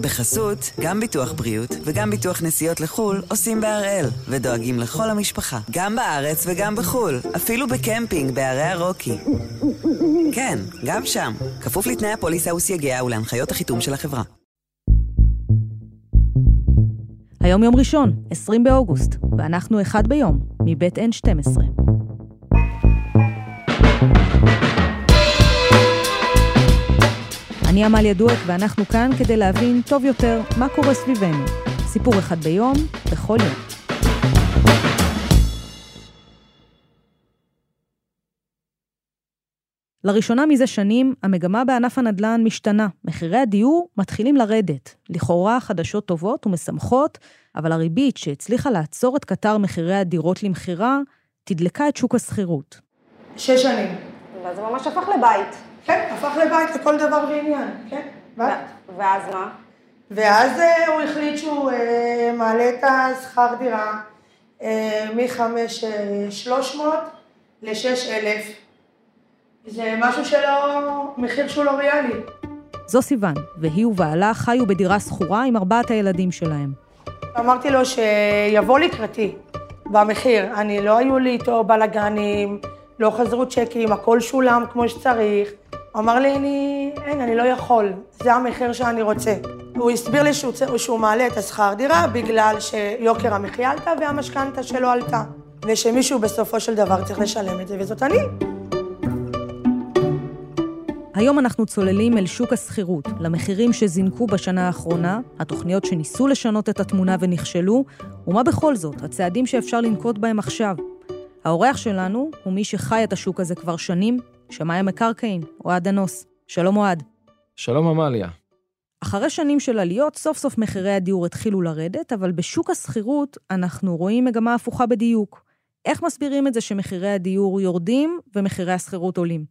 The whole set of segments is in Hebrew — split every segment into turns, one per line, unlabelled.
בחסות, גם ביטוח בריאות וגם ביטוח נסיעות לחו"ל עושים בהראל, ודואגים לכל המשפחה, גם בארץ וגם בחו"ל, אפילו בקמפינג בערי הרוקי. כן, גם שם, כפוף לתנאי הפוליסה וסייגיה ולהנחיות החיתום של החברה.
היום יום ראשון, 20 באוגוסט, ואנחנו אחד ביום, מבית N12. אני עמליה דואק ואנחנו כאן כדי להבין טוב יותר מה קורה סביבנו. סיפור אחד ביום, בכל יום. לראשונה מזה שנים, המגמה בענף הנדל"ן משתנה. מחירי הדיור מתחילים לרדת. לכאורה חדשות טובות ומשמחות, אבל הריבית שהצליחה לעצור את קטר מחירי הדירות למכירה, תדלקה את שוק השכירות.
שש שנים.
וזה ממש הפך לבית.
כן, הפך לבית לכל דבר ועניין, כן.
ו- ואז מה?
ואז אה, הוא החליט שהוא אה, מעלה את השכר דירה אה, מ-5,300 ל-6,000. זה משהו שלא, מחיר שהוא לא ריאלי.
זו סיוון, והיא ובעלה חיו בדירה שכורה עם ארבעת הילדים שלהם.
אמרתי לו שיבוא לקראתי במחיר. אני, לא היו לי איתו בלאגנים, לא חזרו צ'קים, הכל שולם כמו שצריך. אמר לי, אני, אין, אני לא יכול, זה המחיר שאני רוצה. הוא הסביר לי שהוא, שהוא מעלה את השכר דירה בגלל שיוקר המחיה עלתה והמשכנתה שלו עלתה. ושמישהו בסופו של דבר צריך לשלם את זה, וזאת אני.
היום אנחנו צוללים אל שוק השכירות, למחירים שזינקו בשנה האחרונה, התוכניות שניסו לשנות את התמונה ונכשלו, ומה בכל זאת, הצעדים שאפשר לנקוט בהם עכשיו. האורח שלנו הוא מי שחי את השוק הזה כבר שנים, שמאי המקרקעין, אוהד אנוס. שלום אוהד.
שלום עמליה.
אחרי שנים של עליות, סוף סוף מחירי הדיור התחילו לרדת, אבל בשוק השכירות אנחנו רואים מגמה הפוכה בדיוק. איך מסבירים את זה שמחירי הדיור יורדים ומחירי השכירות עולים?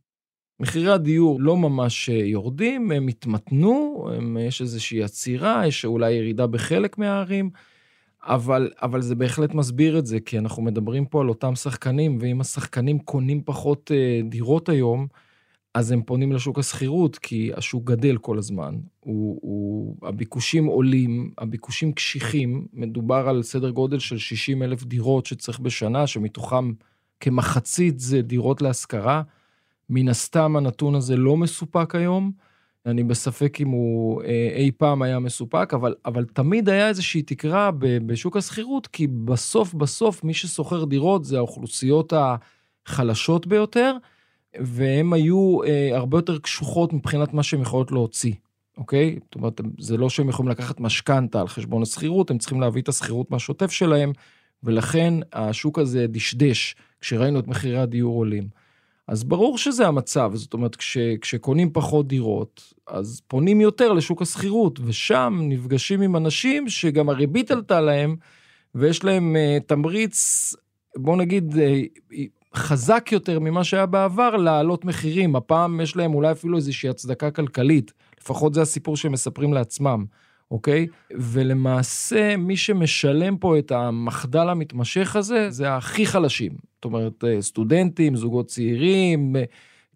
מחירי הדיור לא ממש אה, יורדים, הם התמתנו, הם, יש איזושהי עצירה, יש אולי ירידה בחלק מהערים, אבל, אבל זה בהחלט מסביר את זה, כי אנחנו מדברים פה על אותם שחקנים, ואם השחקנים קונים פחות אה, דירות היום, אז הם פונים לשוק השכירות, כי השוק גדל כל הזמן. הוא, הוא, הביקושים עולים, הביקושים קשיחים, מדובר על סדר גודל של 60 אלף דירות שצריך בשנה, שמתוכם כמחצית זה דירות להשכרה. מן הסתם הנתון הזה לא מסופק היום. אני בספק אם הוא אה, אי פעם היה מסופק, אבל, אבל תמיד היה איזושהי תקרה בשוק השכירות, כי בסוף בסוף מי ששוכר דירות זה האוכלוסיות החלשות ביותר, והן היו אה, הרבה יותר קשוחות מבחינת מה שהן יכולות להוציא, אוקיי? זאת אומרת, זה לא שהם יכולים לקחת משכנתה על חשבון השכירות, הם צריכים להביא את השכירות מהשוטף שלהם, ולכן השוק הזה דשדש כשראינו את מחירי הדיור עולים. אז ברור שזה המצב, זאת אומרת, כש, כשקונים פחות דירות, אז פונים יותר לשוק השכירות, ושם נפגשים עם אנשים שגם הריבית עלתה להם, ויש להם uh, תמריץ, בוא נגיד, uh, חזק יותר ממה שהיה בעבר להעלות מחירים. הפעם יש להם אולי אפילו איזושהי הצדקה כלכלית, לפחות זה הסיפור שהם מספרים לעצמם. אוקיי? ולמעשה, מי שמשלם פה את המחדל המתמשך הזה, זה הכי חלשים. זאת אומרת, אה, סטודנטים, זוגות צעירים, אה,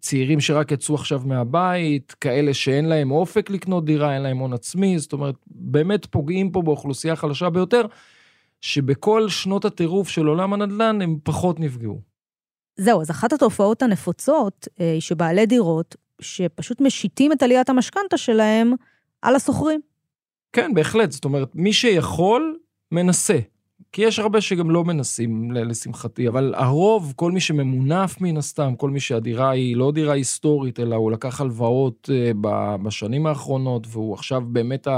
צעירים שרק יצאו עכשיו מהבית, כאלה שאין להם אופק לקנות דירה, אין להם הון עצמי, זאת אומרת, באמת פוגעים פה באוכלוסייה החלשה ביותר, שבכל שנות הטירוף של עולם הנדל"ן הם פחות נפגעו.
זהו, אז אחת התופעות הנפוצות אה, היא שבעלי דירות, שפשוט משיתים את עליית המשכנתה שלהם על השוכרים.
כן, בהחלט. זאת אומרת, מי שיכול, מנסה. כי יש הרבה שגם לא מנסים, לשמחתי, אבל הרוב, כל מי שממונף מן הסתם, כל מי שהדירה היא לא דירה היסטורית, אלא הוא לקח הלוואות אה, בשנים האחרונות, והוא עכשיו באמת,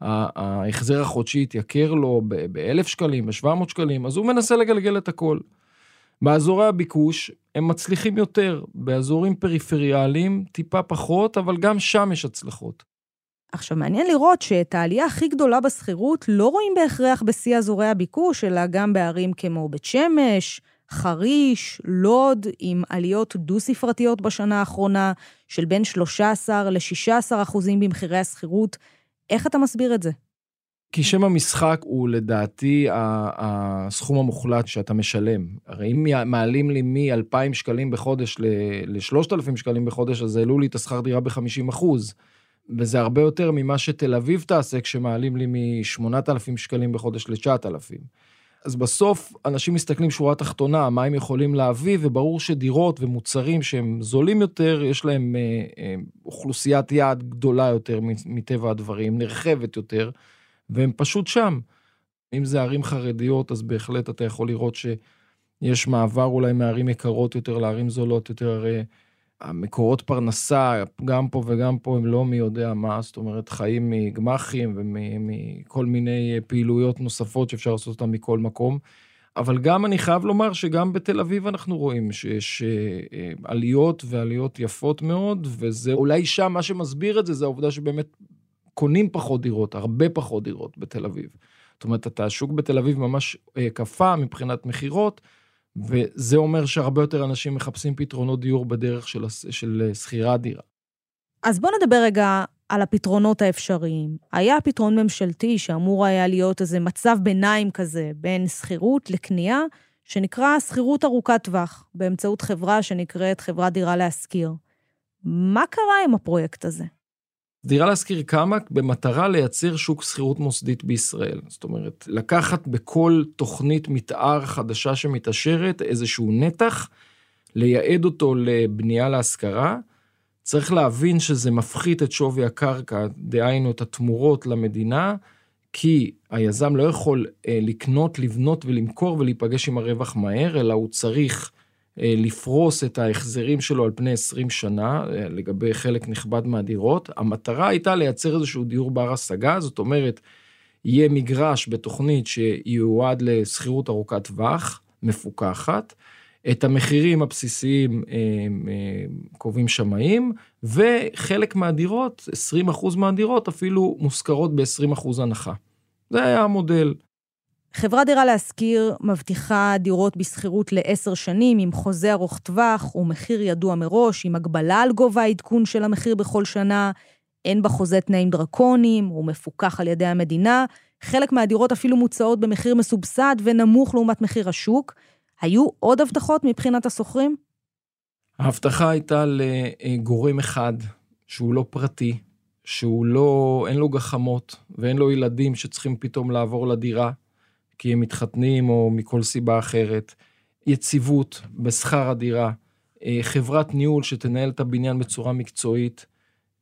ההחזר החודשי התייקר לו ב-1,000 שקלים, ב-700 שקלים, אז הוא מנסה לגלגל את הכל. באזורי הביקוש הם מצליחים יותר, באזורים פריפריאליים טיפה פחות, אבל גם שם יש הצלחות.
עכשיו, מעניין לראות שאת העלייה הכי גדולה בשכירות לא רואים בהכרח בשיא אזורי הביקוש, אלא גם בערים כמו בית שמש, חריש, לוד, עם עליות דו-ספרתיות בשנה האחרונה של בין 13 ל-16 אחוזים במחירי השכירות. איך אתה מסביר את זה?
כי שם המשחק הוא לדעתי הסכום המוחלט שאתה משלם. הרי אם מעלים לי מ-2,000 שקלים בחודש ל-3,000 שקלים בחודש, אז העלו לי את השכר דירה ב-50 אחוז. וזה הרבה יותר ממה שתל אביב תעשה כשמעלים לי מ-8,000 שקלים בחודש ל-9,000. אז בסוף אנשים מסתכלים שורה תחתונה, מה הם יכולים להביא, וברור שדירות ומוצרים שהם זולים יותר, יש להם אה, אה, אוכלוסיית יעד גדולה יותר מטבע הדברים, נרחבת יותר, והם פשוט שם. אם זה ערים חרדיות, אז בהחלט אתה יכול לראות שיש מעבר אולי מערים יקרות יותר לערים זולות יותר, הרי המקורות פרנסה, גם פה וגם פה, הם לא מי יודע מה, זאת אומרת, חיים מגמ"חים ומכל מיני פעילויות נוספות שאפשר לעשות אותן מכל מקום. אבל גם אני חייב לומר שגם בתל אביב אנחנו רואים שיש אה, אה, עליות ועליות יפות מאוד, וזה אולי שם מה שמסביר את זה, זה העובדה שבאמת קונים פחות דירות, הרבה פחות דירות בתל אביב. זאת אומרת, השוק בתל אביב ממש אה, קפא מבחינת מכירות, וזה אומר שהרבה יותר אנשים מחפשים פתרונות דיור בדרך של, של אה, שכירת דירה.
אז בואו נדבר רגע על הפתרונות האפשריים. היה פתרון ממשלתי שאמור היה להיות איזה מצב ביניים כזה בין שכירות לקנייה, שנקרא שכירות ארוכת טווח, באמצעות חברה שנקראת חברת דירה להשכיר. מה קרה עם הפרויקט הזה?
דירה להשכיר קמה במטרה לייצר שוק שכירות מוסדית בישראל. זאת אומרת, לקחת בכל תוכנית מתאר חדשה שמתאשרת איזשהו נתח, לייעד אותו לבנייה להשכרה. צריך להבין שזה מפחית את שווי הקרקע, דהיינו את התמורות למדינה, כי היזם לא יכול אה, לקנות, לבנות ולמכור ולהיפגש עם הרווח מהר, אלא הוא צריך לפרוס את ההחזרים שלו על פני 20 שנה, אה, לגבי חלק נכבד מהדירות. המטרה הייתה לייצר איזשהו דיור בר השגה, זאת אומרת, יהיה מגרש בתוכנית שיועד לשכירות ארוכת טווח, מפוקחת. את המחירים הבסיסיים אה, קובעים שמאים, וחלק מהדירות, 20% מהדירות אפילו מושכרות ב-20% הנחה. זה היה המודל.
חברת דירה להשכיר מבטיחה דירות בשכירות לעשר שנים עם חוזה ארוך טווח ומחיר ידוע מראש, עם הגבלה על גובה העדכון של המחיר בכל שנה, אין בחוזה תנאים דרקוניים, הוא מפוקח על ידי המדינה, חלק מהדירות אפילו מוצעות במחיר מסובסד ונמוך לעומת מחיר השוק. היו עוד הבטחות מבחינת השוכרים?
ההבטחה הייתה לגורם אחד, שהוא לא פרטי, שהוא לא, אין לו גחמות ואין לו ילדים שצריכים פתאום לעבור לדירה. כי הם מתחתנים או מכל סיבה אחרת, יציבות בשכר הדירה, אה, חברת ניהול שתנהל את הבניין בצורה מקצועית.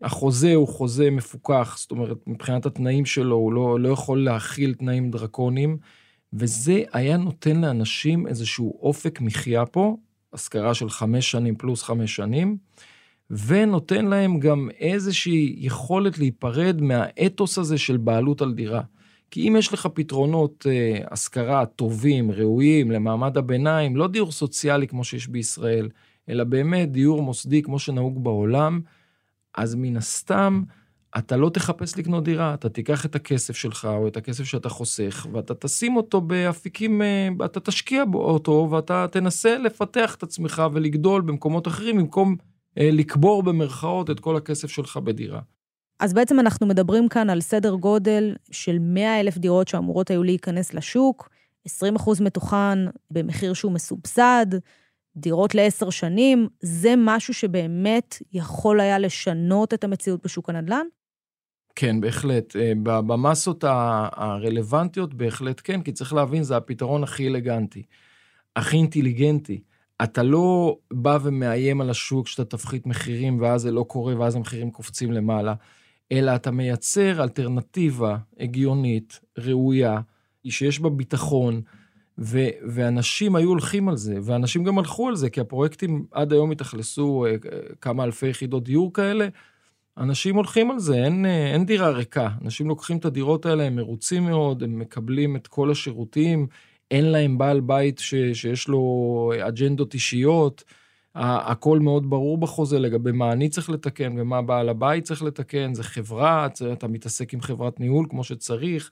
החוזה הוא חוזה מפוקח, זאת אומרת, מבחינת התנאים שלו, הוא לא, לא יכול להכיל תנאים דרקוניים, וזה היה נותן לאנשים איזשהו אופק מחיה פה, השכרה של חמש שנים פלוס חמש שנים, ונותן להם גם איזושהי יכולת להיפרד מהאתוס הזה של בעלות על דירה. כי אם יש לך פתרונות אה, השכרה טובים, ראויים, למעמד הביניים, לא דיור סוציאלי כמו שיש בישראל, אלא באמת דיור מוסדי כמו שנהוג בעולם, אז מן הסתם, אתה לא תחפש לקנות דירה, אתה תיקח את הכסף שלך או את הכסף שאתה חוסך, ואתה תשים אותו באפיקים, אה, אתה תשקיע בו אותו, ואתה תנסה לפתח את עצמך ולגדול במקומות אחרים, במקום אה, לקבור במרכאות את כל הכסף שלך בדירה.
אז בעצם אנחנו מדברים כאן על סדר גודל של 100 אלף דירות שאמורות היו להיכנס לשוק, 20 אחוז מתוכן במחיר שהוא מסובסד, דירות לעשר שנים, זה משהו שבאמת יכול היה לשנות את המציאות בשוק הנדל"ן?
כן, בהחלט. אה, במסות הרלוונטיות בהחלט כן, כי צריך להבין, זה הפתרון הכי אלגנטי, הכי אינטליגנטי. אתה לא בא ומאיים על השוק שאתה תפחית מחירים ואז זה לא קורה ואז המחירים קופצים למעלה. אלא אתה מייצר אלטרנטיבה הגיונית, ראויה, שיש בה ביטחון, ו- ואנשים היו הולכים על זה, ואנשים גם הלכו על זה, כי הפרויקטים עד היום התאכלסו אה, כמה אלפי יחידות דיור כאלה, אנשים הולכים על זה, אין, אה, אין דירה ריקה. אנשים לוקחים את הדירות האלה, הם מרוצים מאוד, הם מקבלים את כל השירותים, אין להם בעל בית ש- שיש לו אג'נדות אישיות. הכל מאוד ברור בחוזה לגבי מה אני צריך לתקן ומה בעל הבית צריך לתקן, זה חברה, אתה מתעסק עם חברת ניהול כמו שצריך.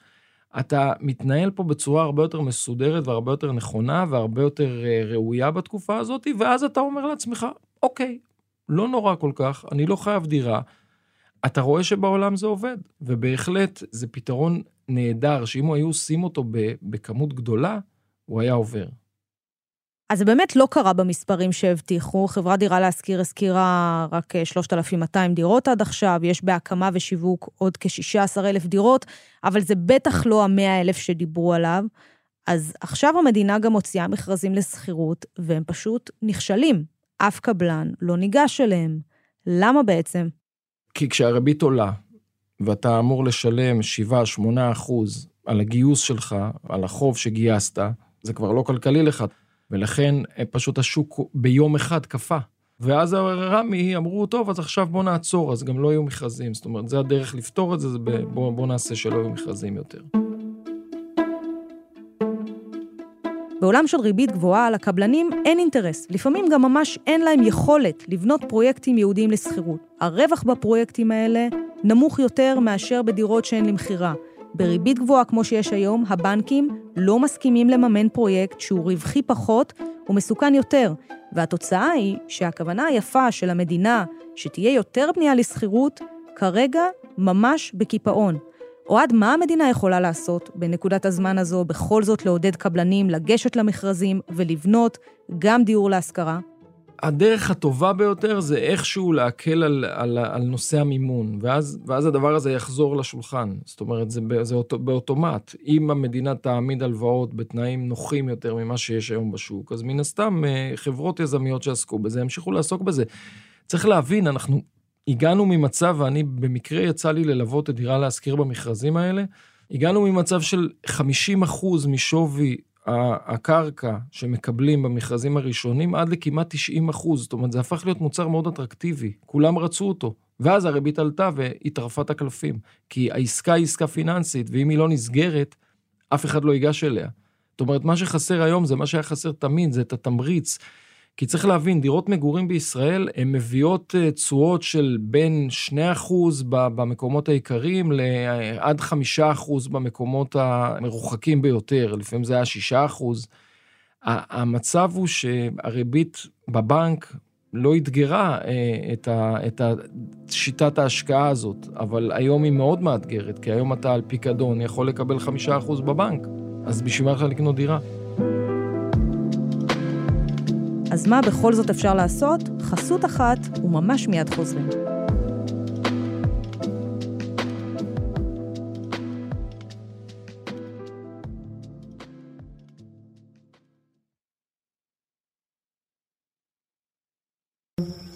אתה מתנהל פה בצורה הרבה יותר מסודרת והרבה יותר נכונה והרבה יותר אה, ראויה בתקופה הזאת, ואז אתה אומר לעצמך, אוקיי, לא נורא כל כך, אני לא חייב דירה. אתה רואה שבעולם זה עובד, ובהחלט זה פתרון נהדר, שאם היו עושים אותו בכמות גדולה, הוא היה עובר.
אז זה באמת לא קרה במספרים שהבטיחו. חברת דירה להשכיר הזכירה רק 3,200 דירות עד עכשיו, יש בהקמה ושיווק עוד כ-16,000 דירות, אבל זה בטח לא ה-100,000 שדיברו עליו. אז עכשיו המדינה גם מוציאה מכרזים לשכירות, והם פשוט נכשלים. אף קבלן לא ניגש אליהם. למה בעצם?
כי כשהריבית עולה, ואתה אמור לשלם 7-8 אחוז על הגיוס שלך, על החוב שגייסת, זה כבר לא כלכלי לך. ולכן אה, פשוט השוק ביום אחד קפא. ואז רמ"י אמרו, טוב, אז עכשיו בוא נעצור, אז גם לא יהיו מכרזים. זאת אומרת, זה הדרך לפתור את זה, זה בוא, בוא נעשה שלא יהיו מכרזים יותר.
בעולם של ריבית גבוהה לקבלנים אין אינטרס. לפעמים גם ממש אין להם יכולת לבנות פרויקטים ייעודיים לשכירות. הרווח בפרויקטים האלה נמוך יותר מאשר בדירות שהן למכירה. בריבית גבוהה כמו שיש היום, הבנקים לא מסכימים לממן פרויקט שהוא רווחי פחות ומסוכן יותר, והתוצאה היא שהכוונה היפה של המדינה, שתהיה יותר בנייה לשכירות, כרגע ממש בקיפאון. אוהד, מה המדינה יכולה לעשות בנקודת הזמן הזו בכל זאת לעודד קבלנים לגשת למכרזים ולבנות גם דיור להשכרה?
הדרך הטובה ביותר זה איכשהו להקל על, על, על נושא המימון, ואז, ואז הדבר הזה יחזור לשולחן. זאת אומרת, זה, זה אוט, באוטומט. אם המדינה תעמיד הלוואות בתנאים נוחים יותר ממה שיש היום בשוק, אז מן הסתם אה, חברות יזמיות שעסקו בזה ימשיכו לעסוק בזה. צריך להבין, אנחנו הגענו ממצב, ואני במקרה יצא לי ללוות את דירה להשכיר במכרזים האלה, הגענו ממצב של 50 אחוז משווי הקרקע שמקבלים במכרזים הראשונים עד לכמעט 90 אחוז. זאת אומרת, זה הפך להיות מוצר מאוד אטרקטיבי, כולם רצו אותו. ואז הריבית עלתה והתערפה את הקלפים. כי העסקה היא עסקה פיננסית, ואם היא לא נסגרת, אף אחד לא ייגש אליה. זאת אומרת, מה שחסר היום זה מה שהיה חסר תמיד, זה את התמריץ כי צריך להבין, דירות מגורים בישראל, הן מביאות אה, תשואות של בין 2% במקומות העיקריים לעד 5% במקומות המרוחקים ביותר, לפעמים זה היה 6%. המצב הוא שהריבית בבנק לא אתגרה אה, את שיטת ההשקעה הזאת, אבל היום היא מאוד מאתגרת, כי היום אתה על פיקדון יכול לקבל 5% בבנק, אז בשביל מה לך לקנות דירה?
אז מה בכל זאת אפשר לעשות? חסות אחת וממש מיד חוזרים.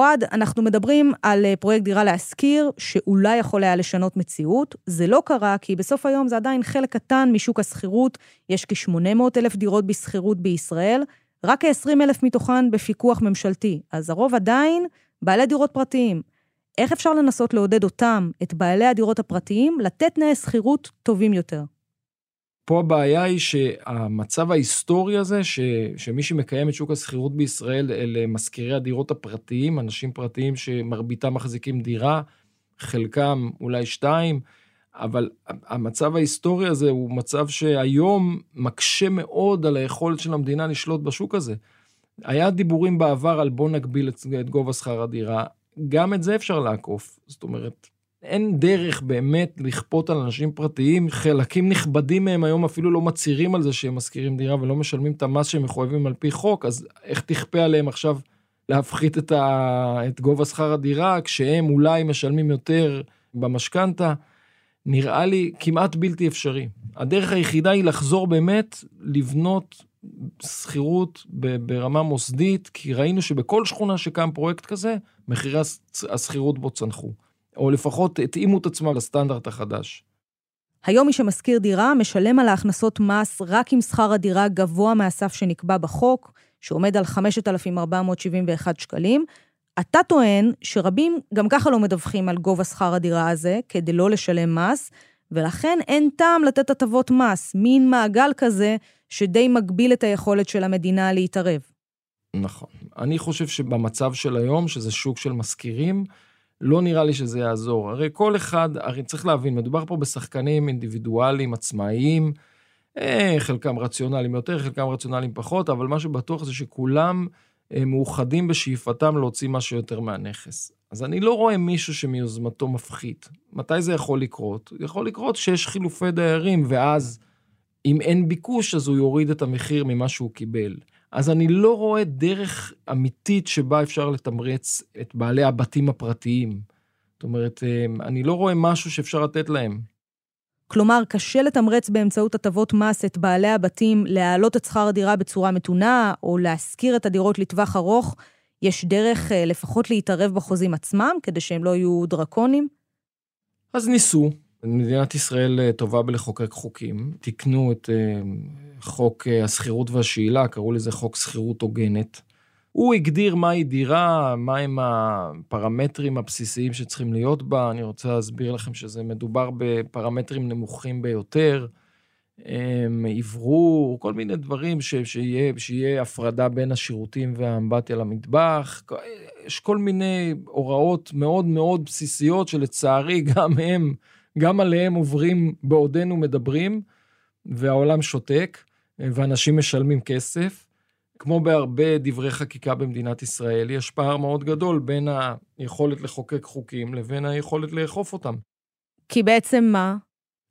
אוהד, אנחנו מדברים על אה, פרויקט דירה להשכיר, שאולי יכול היה לשנות מציאות. זה לא קרה, כי בסוף היום זה עדיין חלק קטן משוק השכירות. יש כ-800 אלף דירות בשכירות בישראל, רק כ-20 אלף מתוכן בפיקוח ממשלתי. אז הרוב עדיין בעלי דירות פרטיים. איך אפשר לנסות לעודד אותם, את בעלי הדירות הפרטיים, לתת תנאי שכירות טובים יותר?
פה הבעיה היא שהמצב ההיסטורי הזה, ש, שמי שמקיים את שוק השכירות בישראל אלה משכירי הדירות הפרטיים, אנשים פרטיים שמרביתם מחזיקים דירה, חלקם אולי שתיים, אבל המצב ההיסטורי הזה הוא מצב שהיום מקשה מאוד על היכולת של המדינה לשלוט בשוק הזה. היה דיבורים בעבר על בוא נגביל את, את גובה שכר הדירה, גם את זה אפשר לעקוף. זאת אומרת, אין דרך באמת לכפות על אנשים פרטיים, חלקים נכבדים מהם היום אפילו לא מצהירים על זה שהם משכירים דירה ולא משלמים את המס שהם מחויבים על פי חוק, אז איך תכפה עליהם עכשיו להפחית את, ה... את גובה שכר הדירה, כשהם אולי משלמים יותר במשכנתה? נראה לי כמעט בלתי אפשרי. הדרך היחידה היא לחזור באמת לבנות שכירות ברמה מוסדית, כי ראינו שבכל שכונה שקם פרויקט כזה, מחירי השכירות בו צנחו. או לפחות התאימו את עצמם לסטנדרט החדש.
היום מי שמשכיר דירה משלם על ההכנסות מס רק אם שכר הדירה גבוה מהסף שנקבע בחוק, שעומד על 5,471 שקלים. אתה טוען שרבים גם ככה לא מדווחים על גובה שכר הדירה הזה כדי לא לשלם מס, ולכן אין טעם לתת הטבות מס, מין מעגל כזה שדי מגביל את היכולת של המדינה להתערב.
נכון. אני חושב שבמצב של היום, שזה שוק של משכירים, לא נראה לי שזה יעזור. הרי כל אחד, הרי צריך להבין, מדובר פה בשחקנים אינדיבידואליים, עצמאיים, אה, חלקם רציונליים יותר, חלקם רציונליים פחות, אבל מה שבטוח זה שכולם אה, מאוחדים בשאיפתם להוציא משהו יותר מהנכס. אז אני לא רואה מישהו שמיוזמתו מפחית. מתי זה יכול לקרות? יכול לקרות שיש חילופי דיירים, ואז אם אין ביקוש, אז הוא יוריד את המחיר ממה שהוא קיבל. אז אני לא רואה דרך אמיתית שבה אפשר לתמרץ את בעלי הבתים הפרטיים. זאת אומרת, אה, אני לא רואה משהו שאפשר לתת להם.
כלומר, קשה לתמרץ באמצעות הטבות מס את בעלי הבתים להעלות את שכר הדירה בצורה מתונה, או להשכיר את הדירות לטווח ארוך. יש דרך אה, לפחות להתערב בחוזים עצמם, כדי שהם לא יהיו דרקונים?
אז ניסו. מדינת ישראל אה, טובה בלחוקק חוקים. תיקנו את חוק השכירות והשאילה, קראו לזה חוק שכירות הוגנת. הוא הגדיר מהי דירה, מהם הפרמטרים הבסיסיים שצריכים להיות בה. אני רוצה להסביר לכם שזה מדובר בפרמטרים נמוכים ביותר. אוורור, כל מיני דברים ש, שיהיה, שיהיה הפרדה בין השירותים והאמבטיה למטבח. יש כל מיני הוראות מאוד מאוד בסיסיות שלצערי גם הם, גם עליהם עוברים בעודנו מדברים, והעולם שותק, ואנשים משלמים כסף. כמו בהרבה דברי חקיקה במדינת ישראל, יש פער מאוד גדול בין היכולת לחוקק חוקים לבין היכולת לאכוף אותם.
כי בעצם מה?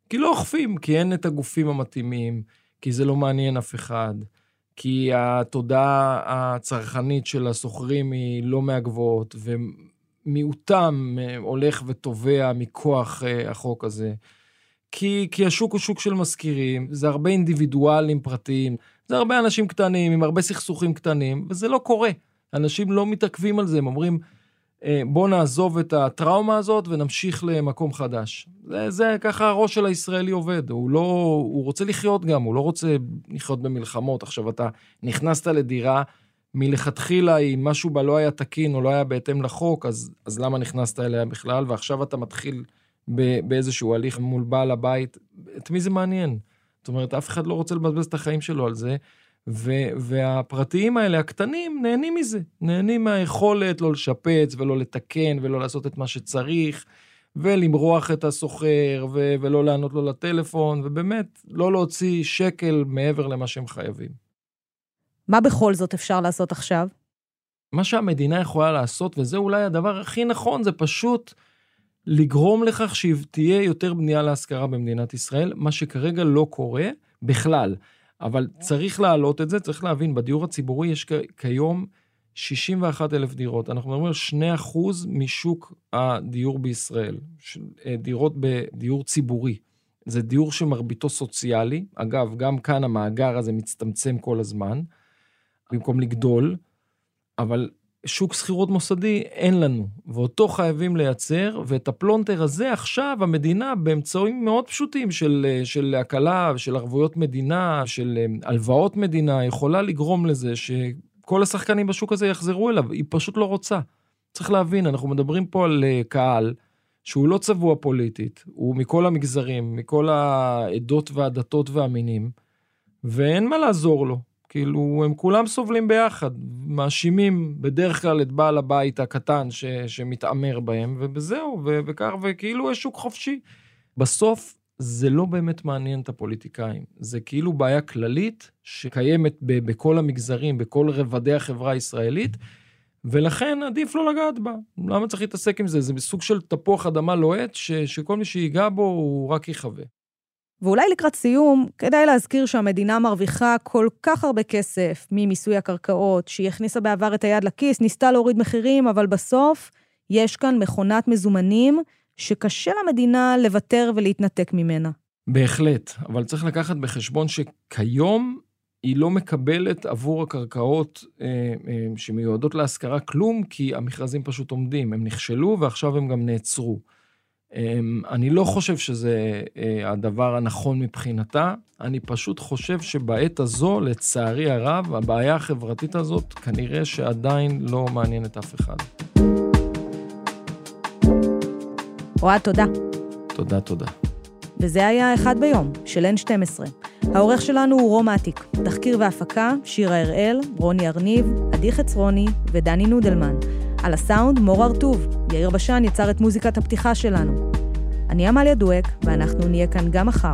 כי לא אוכפים, כי אין את הגופים המתאימים, כי זה לא מעניין אף אחד, כי התודעה הצרכנית של השוכרים היא לא מהגבוהות, ומיעוטם הולך ותובע מכוח אה, החוק הזה. כי, כי השוק הוא שוק של משכירים, זה הרבה אינדיבידואלים פרטיים. זה הרבה אנשים קטנים עם הרבה סכסוכים קטנים, וזה לא קורה. אנשים לא מתעכבים על זה, הם אומרים, אה, בוא נעזוב את הטראומה הזאת ונמשיך למקום חדש. זה, זה ככה הראש של הישראלי עובד, הוא לא, הוא רוצה לחיות גם, הוא לא רוצה לחיות במלחמות. עכשיו, אתה נכנסת לדירה, מלכתחילה, אם משהו בה לא היה תקין או לא היה בהתאם לחוק, אז, אז למה נכנסת אליה בכלל? ועכשיו אתה מתחיל באיזשהו הליך מול בעל הבית, את מי זה מעניין? זאת אומרת, אף אחד לא רוצה לבזבז את החיים שלו על זה, ו- והפרטיים האלה, הקטנים, נהנים מזה. נהנים מהיכולת לא לשפץ ולא לתקן ולא לעשות את מה שצריך, ולמרוח את הסוחר ו- ולא לענות לו לטלפון, ובאמת, לא להוציא שקל מעבר למה שהם חייבים.
מה בכל זאת אפשר לעשות עכשיו?
מה שהמדינה יכולה לעשות, וזה אולי הדבר הכי נכון, זה פשוט לגרום לכך שתהיה יותר בנייה להשכרה במדינת ישראל, מה שכרגע לא קורה בכלל. אבל צריך להעלות את זה, צריך להבין, בדיור הציבורי יש כיום 61 אלף דירות. אנחנו מדברים על 2 אחוז משוק הדיור בישראל, אה, דירות בדיור ציבורי. זה דיור שמרביתו סוציאלי. אגב, גם כאן המאגר הזה מצטמצם כל הזמן, במקום לגדול, אבל שוק שכירות מוסדי אין לנו, ואותו חייבים לייצר, ואת הפלונטר הזה עכשיו המדינה באמצעים מאוד פשוטים של, של הקלה, של ערבויות מדינה, של אה, הלוואות מדינה, יכולה לגרום לזה שכל השחקנים בשוק הזה יחזרו אליו, היא פשוט לא רוצה. צריך להבין, אנחנו מדברים פה על אה, קהל שהוא לא צבוע פוליטית, הוא מכל המגזרים, מכל העדות והדתות והמינים, ואין מה לעזור לו. כאילו, הם כולם סובלים ביחד, מאשימים בדרך כלל את בעל הבית הקטן ש, שמתעמר בהם, ובזהו, ו, וכך, וכאילו יש שוק חופשי. בסוף, זה לא באמת מעניין את הפוליטיקאים. זה כאילו בעיה כללית שקיימת ב, בכל המגזרים, בכל רבדי החברה הישראלית, ולכן עדיף לא לגעת בה. למה צריך להתעסק עם זה? זה בסוג של תפוח אדמה לוהט, ש, שכל מי שיגע בו הוא רק יחווה.
ואולי לקראת סיום, כדאי להזכיר שהמדינה מרוויחה כל כך הרבה כסף ממיסוי הקרקעות, שהיא הכניסה בעבר את היד לכיס, ניסתה להוריד מחירים, אבל בסוף יש כאן מכונת מזומנים שקשה למדינה לוותר ולהתנתק ממנה.
בהחלט, אבל צריך לקחת בחשבון שכיום היא לא מקבלת עבור הקרקעות אה, אה, שמיועדות להשכרה כלום, כי המכרזים פשוט עומדים. הם נכשלו ועכשיו הם גם נעצרו. אמ, אני לא חושב שזה אה, הדבר הנכון מבחינתה, אני פשוט חושב שבעת הזו, לצערי הרב, הבעיה החברתית הזאת כנראה שעדיין לא מעניינת אף אחד.
אוהד, תודה.
תודה, תודה.
וזה היה אחד ביום, של N12. העורך שלנו הוא רום אטיק, תחקיר והפקה, שירה הראל, רוני ארניב, עדי חצרוני ודני נודלמן. על הסאונד, מור ארטוב. יאיר בשן יצר את מוזיקת הפתיחה שלנו. אני עמליה דואק, ואנחנו נהיה כאן גם מחר.